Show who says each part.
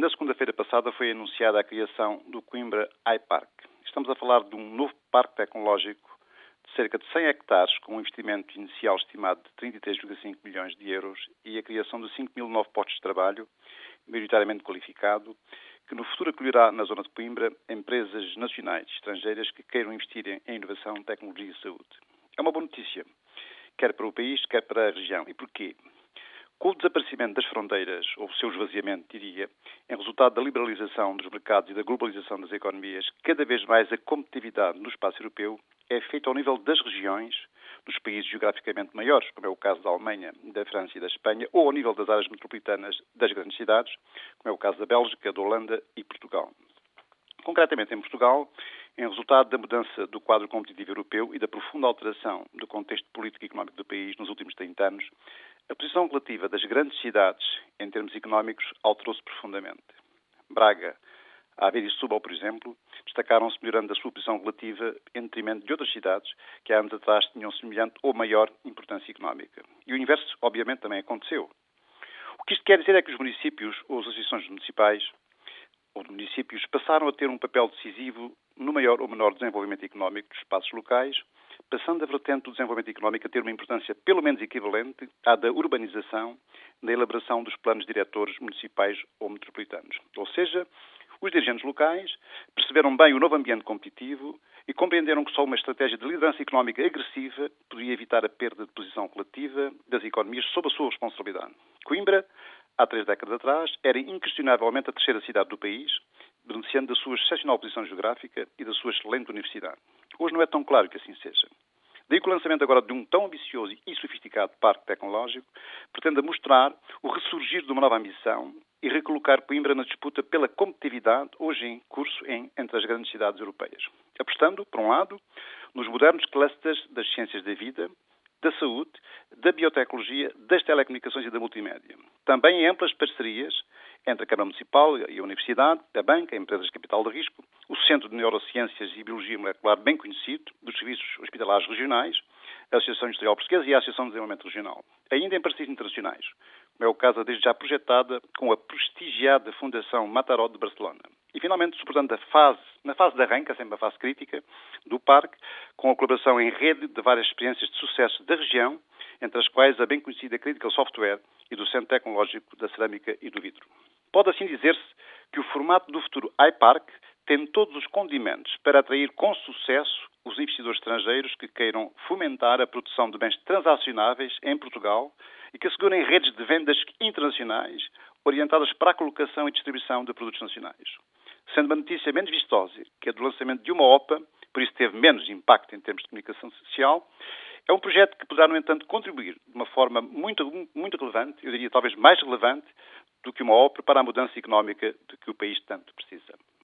Speaker 1: na segunda-feira passada foi anunciada a criação do Coimbra iPark. Estamos a falar de um novo parque tecnológico de cerca de 100 hectares, com um investimento inicial estimado de 33,5 milhões de euros e a criação de 5 mil novos postos de trabalho, maioritariamente qualificado, que no futuro acolherá na zona de Coimbra empresas nacionais e estrangeiras que queiram investir em inovação, tecnologia e saúde. É uma boa notícia, quer para o país, quer para a região. E porquê? Com o desaparecimento das fronteiras, ou o seu esvaziamento, diria, em resultado da liberalização dos mercados e da globalização das economias, cada vez mais a competitividade no espaço europeu é feita ao nível das regiões, dos países geograficamente maiores, como é o caso da Alemanha, da França e da Espanha, ou ao nível das áreas metropolitanas das grandes cidades, como é o caso da Bélgica, da Holanda e Portugal. Concretamente em Portugal, em resultado da mudança do quadro competitivo europeu e da profunda alteração do contexto político e económico do país nos últimos 30 anos, a posição relativa das grandes cidades, em termos económicos, alterou-se profundamente. Braga, Aveiro e Setúbal, por exemplo, destacaram-se melhorando a sua posição relativa em detrimento de outras cidades que há anos atrás tinham semelhante ou maior importância económica. E o inverso, obviamente, também aconteceu. O que isto quer dizer é que os municípios ou as associações municipais ou de municípios passaram a ter um papel decisivo no maior ou menor desenvolvimento económico dos espaços locais, passando a vertente do desenvolvimento económico a ter uma importância pelo menos equivalente à da urbanização na elaboração dos planos diretores municipais ou metropolitanos. Ou seja, os dirigentes locais perceberam bem o novo ambiente competitivo e compreenderam que só uma estratégia de liderança económica agressiva podia evitar a perda de posição relativa das economias sob a sua responsabilidade. Coimbra, há três décadas atrás, era inquestionavelmente a terceira cidade do país, beneficiando da sua excepcional posição geográfica e da sua excelente universidade. Hoje não é tão claro que assim seja. Daí que o lançamento agora de um tão ambicioso e sofisticado parque tecnológico pretende mostrar o ressurgir de uma nova ambição e recolocar Coimbra na disputa pela competitividade, hoje em curso em, entre as grandes cidades europeias. Apostando, por um lado, nos modernos clusters das ciências da vida, da saúde, da biotecnologia, das telecomunicações e da multimédia. Também em amplas parcerias entre a Câmara Municipal e a Universidade, a banca, empresas de capital de risco, o Centro de Neurociências e Biologia Molecular bem conhecido, dos serviços hospitalares regionais, a Associação Industrial Portuguesa e a Associação de Desenvolvimento Regional. Ainda em parcerias internacionais, como é o caso desde já projetada com a prestigiada Fundação Mataró de Barcelona. E finalmente, suportando a fase, na fase de arranque, sempre a fase crítica, do parque, com a colaboração em rede de várias experiências de sucesso da região, entre as quais a bem conhecida Critical Software e do Centro Tecnológico da Cerâmica e do Vidro. Pode assim dizer-se que o formato do futuro iPark tem todos os condimentos para atrair com sucesso os investidores estrangeiros que queiram fomentar a produção de bens transacionáveis em Portugal e que assegurem redes de vendas internacionais orientadas para a colocação e distribuição de produtos nacionais. Sendo uma notícia menos vistosa que a do lançamento de uma OPA, por isso teve menos impacto em termos de comunicação social, é um projeto que poderá, no entanto, contribuir de uma forma muito, muito relevante, eu diria talvez mais relevante, do que uma OPA para a mudança económica de que o país tanto precisa.